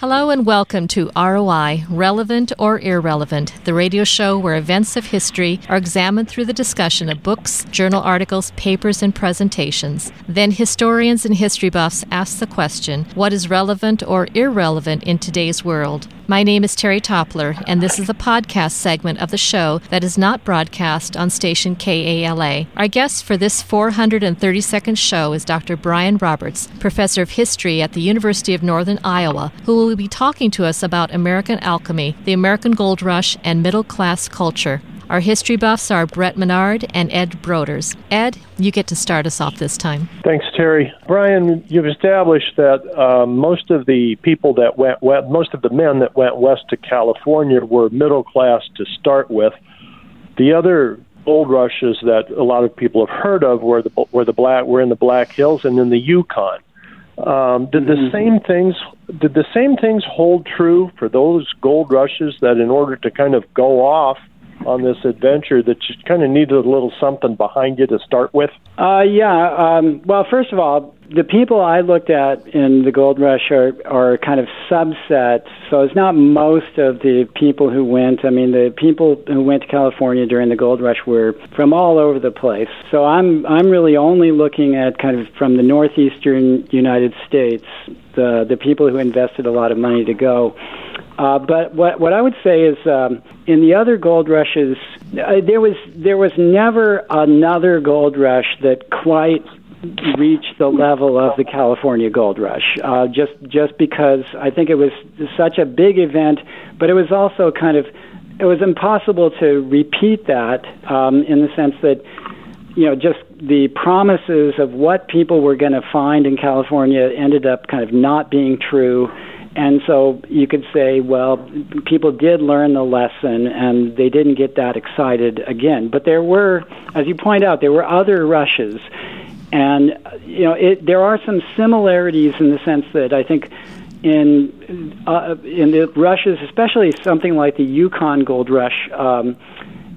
Hello and welcome to ROI, Relevant or Irrelevant, the radio show where events of history are examined through the discussion of books, journal articles, papers, and presentations. Then historians and history buffs ask the question what is relevant or irrelevant in today's world? My name is Terry Toppler, and this is a podcast segment of the show that is not broadcast on station KALA. Our guest for this 432nd show is Dr. Brian Roberts, professor of history at the University of Northern Iowa, who will be talking to us about American alchemy, the American gold rush, and middle class culture. Our history buffs are Brett Menard and Ed Broders. Ed, you get to start us off this time. Thanks, Terry. Brian, you've established that uh, most of the people that went west, most of the men that went west to California were middle class to start with. The other gold rushes that a lot of people have heard of were the were the black were in the Black Hills and in the Yukon. Um, did the mm-hmm. same things did the same things hold true for those gold rushes that in order to kind of go off on this adventure that you kind of needed a little something behind you to start with? Uh, yeah. Um, well, first of all, the people I looked at in the gold rush are, are kind of subsets. So it's not most of the people who went. I mean, the people who went to California during the gold rush were from all over the place. So I'm I'm really only looking at kind of from the northeastern United States, the the people who invested a lot of money to go. Uh, but what what I would say is um, in the other gold rushes, uh, there was there was never another gold rush that quite reached the level of the California Gold Rush. Uh, just just because I think it was such a big event, but it was also kind of it was impossible to repeat that um, in the sense that you know just the promises of what people were going to find in California ended up kind of not being true and so you could say, well, people did learn the lesson and they didn't get that excited again. But there were, as you point out, there were other rushes. And, you know, it, there are some similarities in the sense that I think in, uh, in the rushes, especially something like the Yukon Gold Rush, um,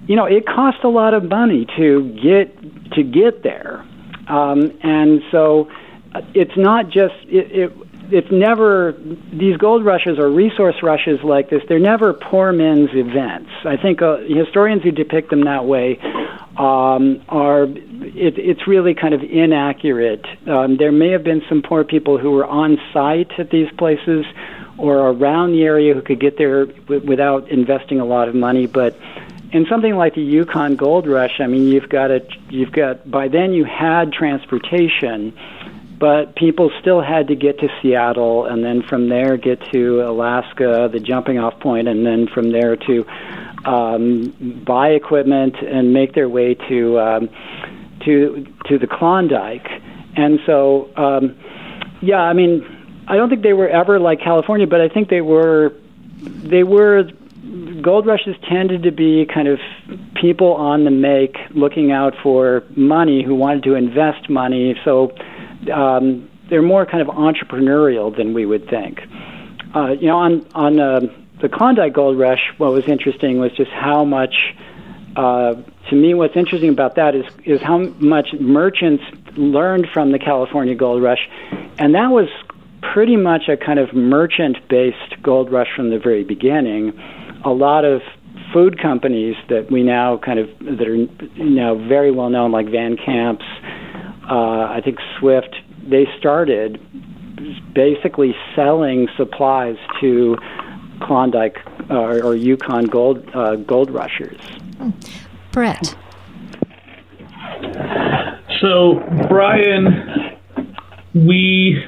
you know, it cost a lot of money to get, to get there. Um, and so uh, it's not just, it, it it's never these gold rushes or resource rushes like this. They're never poor men's events. I think uh, historians who depict them that way um, are it, it's really kind of inaccurate. Um, there may have been some poor people who were on site at these places or around the area who could get there w- without investing a lot of money, but in something like the Yukon Gold Rush, I mean, you've got a, you've got by then you had transportation but people still had to get to Seattle and then from there get to Alaska, the jumping off point, and then from there to um, buy equipment and make their way to um, to to the Klondike. And so, um, yeah, I mean, I don't think they were ever like California, but I think they were they were gold rushes tended to be kind of people on the make looking out for money who wanted to invest money. So um, they're more kind of entrepreneurial than we would think. Uh, you know, on on uh, the Klondike Gold Rush, what was interesting was just how much. Uh, to me, what's interesting about that is is how much merchants learned from the California Gold Rush, and that was pretty much a kind of merchant-based gold rush from the very beginning. A lot of food companies that we now kind of that are now very well known, like Van Camp's, uh, I think Swift, they started basically selling supplies to Klondike uh, or Yukon gold uh, gold rushers. Brett. So, Brian, we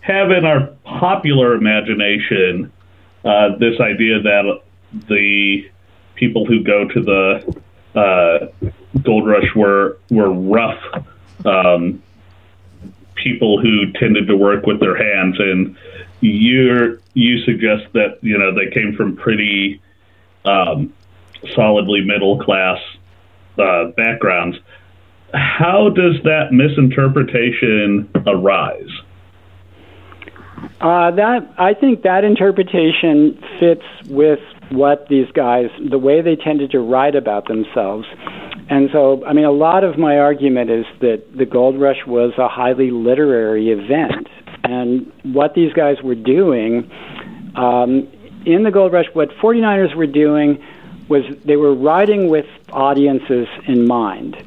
have in our popular imagination uh, this idea that the people who go to the uh, gold rush were were rough um, people who tended to work with their hands, and you you suggest that you know they came from pretty um, solidly middle class uh, backgrounds. How does that misinterpretation arise? Uh, that I think that interpretation fits with what these guys, the way they tended to write about themselves. And so, I mean, a lot of my argument is that the gold rush was a highly literary event. And what these guys were doing um, in the gold rush, what 49ers were doing was they were writing with audiences in mind.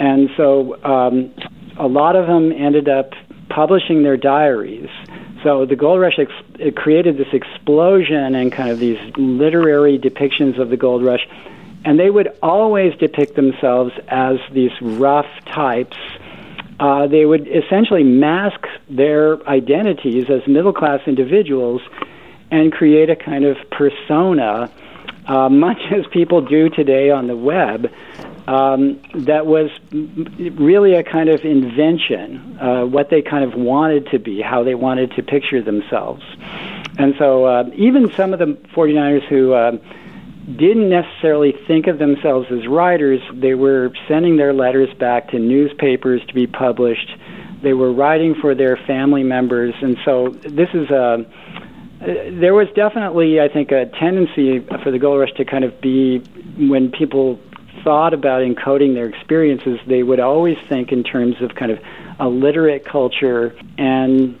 And so um, a lot of them ended up publishing their diaries. So the gold rush ex- created this explosion and kind of these literary depictions of the gold rush. And they would always depict themselves as these rough types. Uh, they would essentially mask their identities as middle class individuals and create a kind of persona, uh, much as people do today on the web, um, that was really a kind of invention, uh, what they kind of wanted to be, how they wanted to picture themselves. And so uh, even some of the 49ers who uh, didn't necessarily think of themselves as writers, they were sending their letters back to newspapers to be published. They were writing for their family members. And so this is a there was definitely, I think, a tendency for the gold rush to kind of be when people thought about encoding their experiences, they would always think in terms of kind of a literate culture and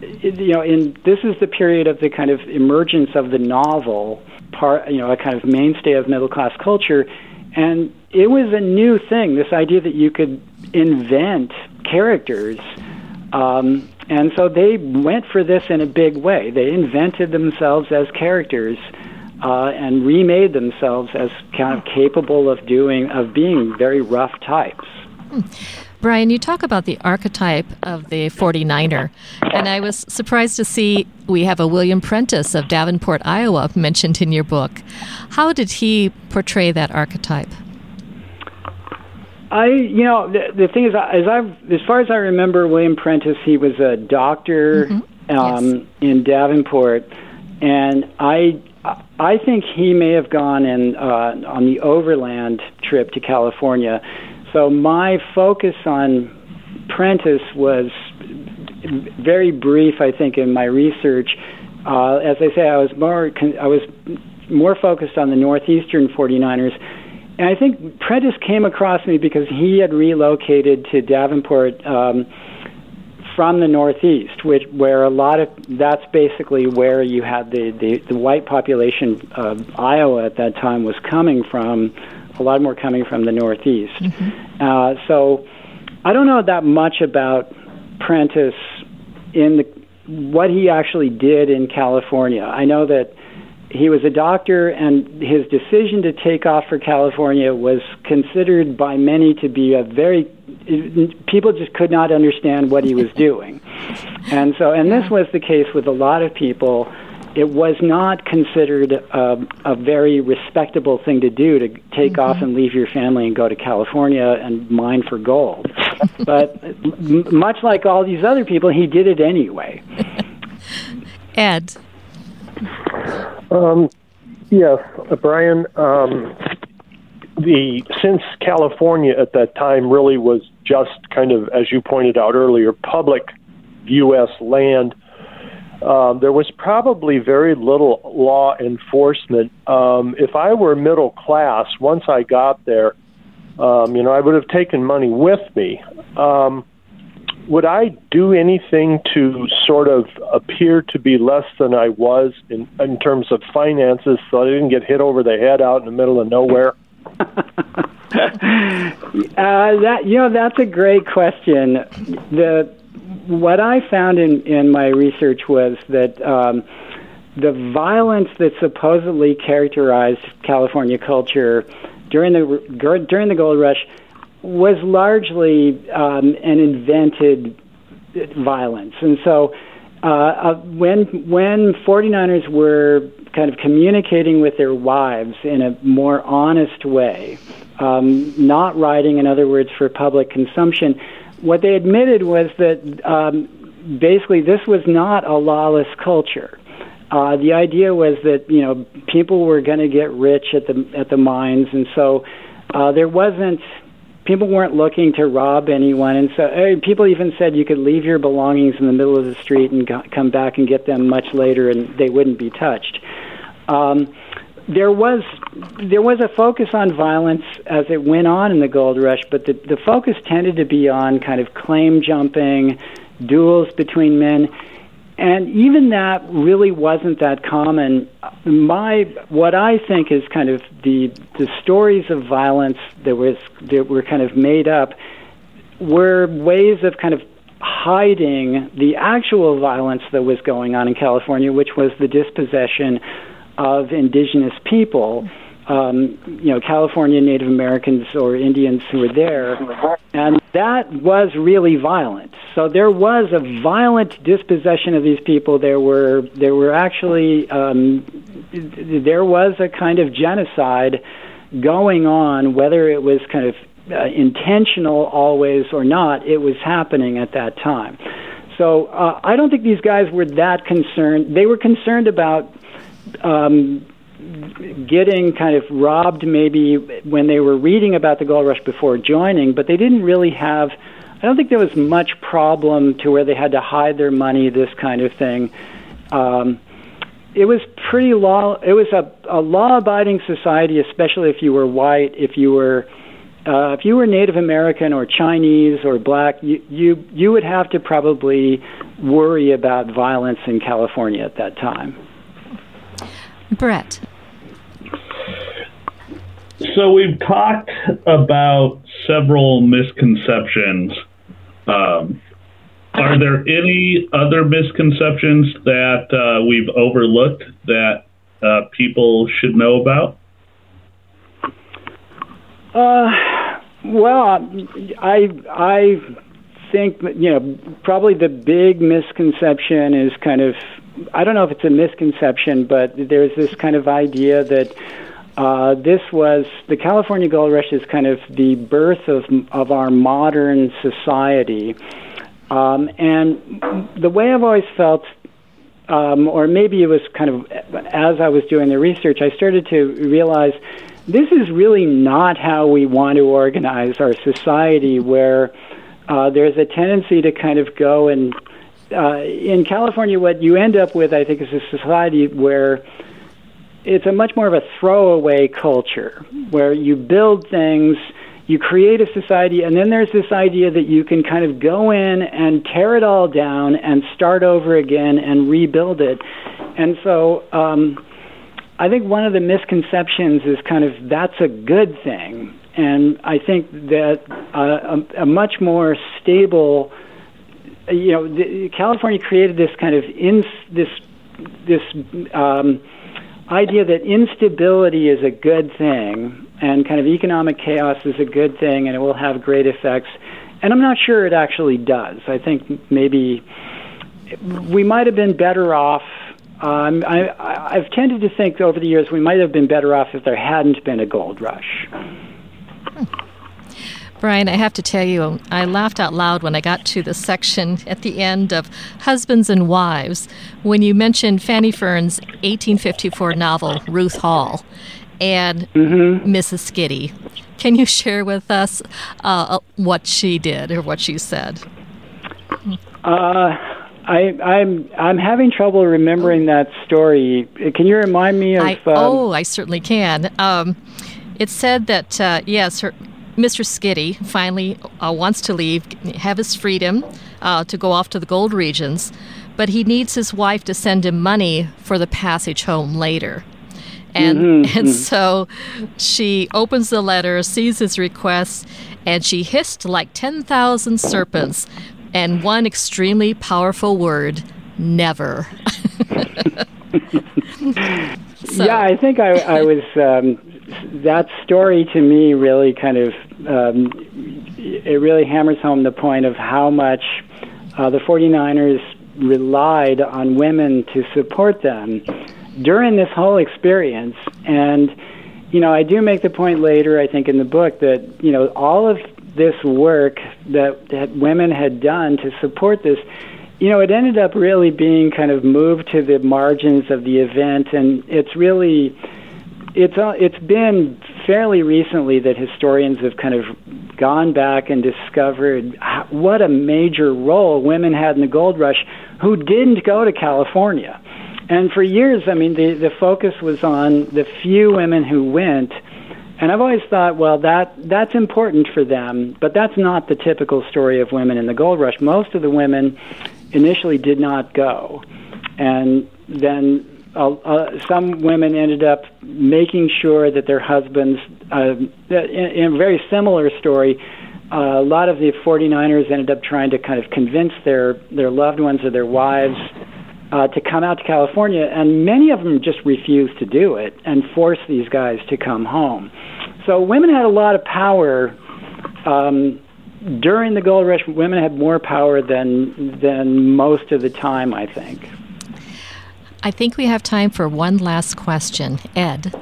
you know, in this is the period of the kind of emergence of the novel, part you know, a kind of mainstay of middle class culture, and it was a new thing. This idea that you could invent characters, um, and so they went for this in a big way. They invented themselves as characters uh, and remade themselves as kind of capable of doing of being very rough types. Hmm. Brian, you talk about the archetype of the 49er, and I was surprised to see we have a William Prentice of Davenport, Iowa, mentioned in your book. How did he portray that archetype? I, you know, the, the thing is, as I, as far as I remember, William Prentice, he was a doctor mm-hmm. um, yes. in Davenport, and I I think he may have gone in uh, on the overland trip to California. So my focus on Prentice was very brief, I think, in my research. Uh, as I say, I was more I was more focused on the northeastern 49ers, and I think Prentice came across me because he had relocated to Davenport. Um, from the Northeast, which where a lot of that's basically where you had the the, the white population of Iowa at that time was coming from. A lot more coming from the Northeast. Mm-hmm. Uh, so I don't know that much about Prentice in the what he actually did in California. I know that he was a doctor, and his decision to take off for California was considered by many to be a very people just could not understand what he was doing. And so, and this was the case with a lot of people. It was not considered a, a very respectable thing to do to take mm-hmm. off and leave your family and go to California and mine for gold. but m- much like all these other people, he did it anyway. Ed. Um, yes, uh, Brian. Um, the since California at that time really was just kind of, as you pointed out earlier, public U.S. land. Um, there was probably very little law enforcement. Um, if I were middle class, once I got there, um, you know, I would have taken money with me. Um, would I do anything to sort of appear to be less than I was in, in terms of finances so I didn't get hit over the head out in the middle of nowhere? uh, that you know that's a great question. The what I found in in my research was that um, the violence that supposedly characterized California culture during the during the gold rush was largely um, an invented violence, and so. Uh, uh, when when 49ers were kind of communicating with their wives in a more honest way, um, not writing, in other words, for public consumption. What they admitted was that um, basically this was not a lawless culture. Uh, the idea was that you know people were going to get rich at the at the mines, and so uh, there wasn't people weren't looking to rob anyone, and so uh, people even said you could leave your belongings in the middle of the street and go- come back and get them much later, and they wouldn't be touched. Um, there was there was a focus on violence as it went on in the gold rush, but the, the focus tended to be on kind of claim jumping, duels between men. And even that really wasn't that common. My what I think is kind of the the stories of violence that was that were kind of made up were ways of kind of hiding the actual violence that was going on in California, which was the dispossession of indigenous people um, you know, California Native Americans or Indians who were there, and that was really violent. So there was a violent dispossession of these people. There were there were actually um, there was a kind of genocide going on, whether it was kind of uh, intentional always or not. It was happening at that time. So uh, I don't think these guys were that concerned. They were concerned about um, getting kind of robbed maybe when they were reading about the gold rush before joining, but they didn't really have. I don't think there was much problem to where they had to hide their money, this kind of thing. Um, it was pretty law. It was a, a law-abiding society, especially if you were white. If you were uh, if you were Native American or Chinese or black, you, you you would have to probably worry about violence in California at that time. Brett. So we've talked about several misconceptions. Um, are there any other misconceptions that uh, we've overlooked that uh, people should know about? Uh, well, I I think you know probably the big misconception is kind of I don't know if it's a misconception, but there's this kind of idea that uh, this was the California Gold Rush is kind of the birth of of our modern society, um, and the way I've always felt, um, or maybe it was kind of as I was doing the research, I started to realize this is really not how we want to organize our society, where uh, there's a tendency to kind of go and uh, in California, what you end up with, I think, is a society where it's a much more of a throwaway culture where you build things, you create a society, and then there's this idea that you can kind of go in and tear it all down and start over again and rebuild it. And so um, I think one of the misconceptions is kind of that's a good thing. And I think that uh, a, a much more stable, you know, the, California created this kind of in this this um, idea that instability is a good thing and kind of economic chaos is a good thing and it will have great effects. And I'm not sure it actually does. I think maybe we might have been better off. Um, I, I've tended to think over the years we might have been better off if there hadn't been a gold rush. Brian, I have to tell you, I laughed out loud when I got to the section at the end of Husbands and Wives when you mentioned Fanny Fern's 1854 novel, Ruth Hall, and mm-hmm. Mrs. Skiddy. Can you share with us uh, what she did or what she said? Uh, I, I'm I'm having trouble remembering that story. Can you remind me of? I, um, oh, I certainly can. Um, it said that uh, yes, her Mr. Skiddy finally uh, wants to leave, have his freedom uh, to go off to the gold regions, but he needs his wife to send him money for the passage home later. And, mm-hmm. and mm-hmm. so she opens the letter, sees his request, and she hissed like 10,000 serpents and one extremely powerful word never. so. Yeah, I think I, I was um, that story to me really kind of um, it really hammers home the point of how much uh, the 49ers relied on women to support them during this whole experience. And you know I do make the point later I think in the book that you know all of this work that, that women had done to support this you know it ended up really being kind of moved to the margins of the event. And it's really it's uh, it's been fairly recently that historians have kind of gone back and discovered what a major role women had in the gold rush who didn't go to California. And for years, I mean, the, the focus was on the few women who went And I've always thought, well, that that's important for them, but that's not the typical story of women in the gold rush. Most of the women initially did not go, and then uh, some women ended up making sure that their husbands, uh, in, in a very similar story, uh, a lot of the 49ers ended up trying to kind of convince their their loved ones or their wives uh, to come out to California, and many of them just refused to do it and forced these guys to come home. So women had a lot of power. Um, during the gold rush, women had more power than than most of the time. I think. I think we have time for one last question, Ed.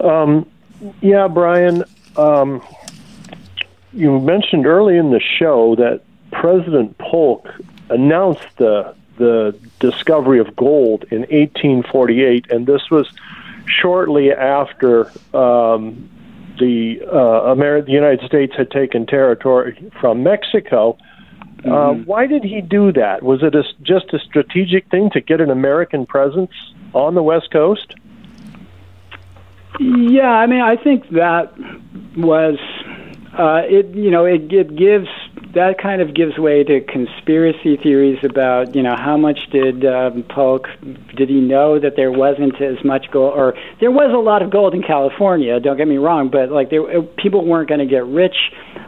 Um, yeah, Brian. Um, you mentioned early in the show that President Polk announced the the discovery of gold in 1848, and this was shortly after um, the uh, the United States had taken territory from Mexico. Uh, mm-hmm. Uh, why did he do that? Was it a, just a strategic thing to get an American presence on the West Coast? Yeah, I mean, I think that was uh, it you know it, it gives that kind of gives way to conspiracy theories about you know how much did um, Polk did he know that there wasn't as much gold or there was a lot of gold in California don't get me wrong but like there uh, people weren't going to get rich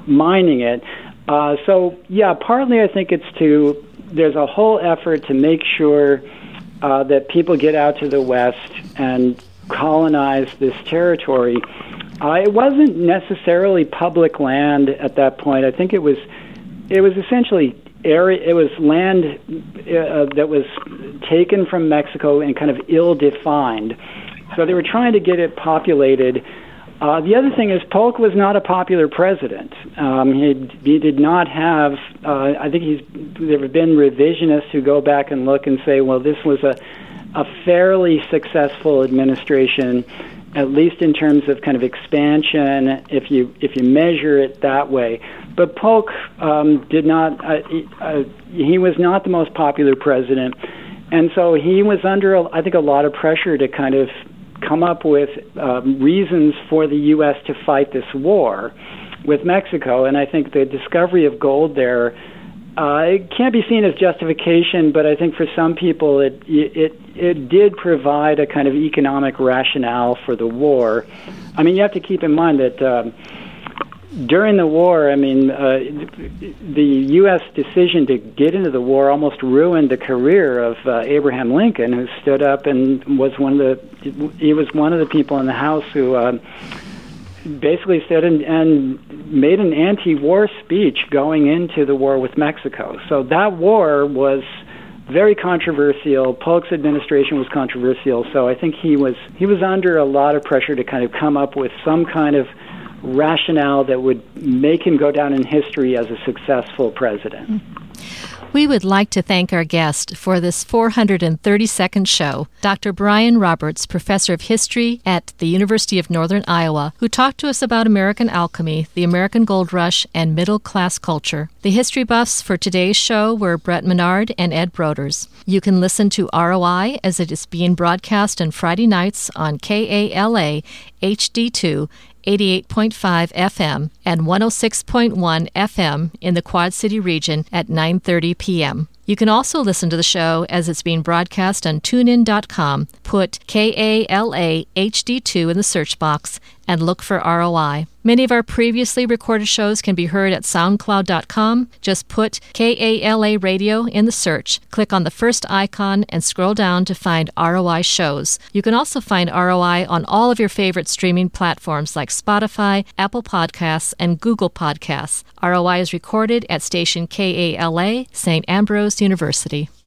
mining it uh, so yeah partly I think it's to there's a whole effort to make sure uh, that people get out to the west and colonize this territory uh, it wasn't necessarily public land at that point. I think it was it was essentially area. It was land uh, that was taken from Mexico and kind of ill-defined. So they were trying to get it populated. Uh, the other thing is Polk was not a popular president. Um, he, he did not have. Uh, I think he's. There have been revisionists who go back and look and say, well, this was a a fairly successful administration at least in terms of kind of expansion, if you if you measure it that way. But Polk um, did not. Uh, he, uh, he was not the most popular president, and so he was under, I think, a lot of pressure to kind of come up with um, reasons for the U.S. to fight this war with Mexico. And I think the discovery of gold there. Uh, it can't be seen as justification, but I think for some people it it it did provide a kind of economic rationale for the war. I mean, you have to keep in mind that um, during the war, I mean, uh, the U.S. decision to get into the war almost ruined the career of uh, Abraham Lincoln, who stood up and was one of the he was one of the people in the House who. Uh, basically stood and, and made an anti-war speech going into the war with Mexico. So that war was very controversial. Polk's administration was controversial, so I think he was he was under a lot of pressure to kind of come up with some kind of rationale that would make him go down in history as a successful president. We would like to thank our guest for this 432nd show, Dr. Brian Roberts, professor of history at the University of Northern Iowa, who talked to us about American alchemy, the American gold rush, and middle class culture. The history buffs for today's show were Brett Menard and Ed Broders. You can listen to ROI as it is being broadcast on Friday nights on KALA HD2 88.5 FM and 106.1 FM in the Quad City region at 9:30 p.m. You can also listen to the show as it's being broadcast on tunein.com. Put KALA HD2 in the search box and look for ROI. Many of our previously recorded shows can be heard at soundcloud.com. Just put KALA radio in the search, click on the first icon, and scroll down to find ROI shows. You can also find ROI on all of your favorite streaming platforms like Spotify, Apple Podcasts, and Google Podcasts. ROI is recorded at station KALA, St. Ambrose University.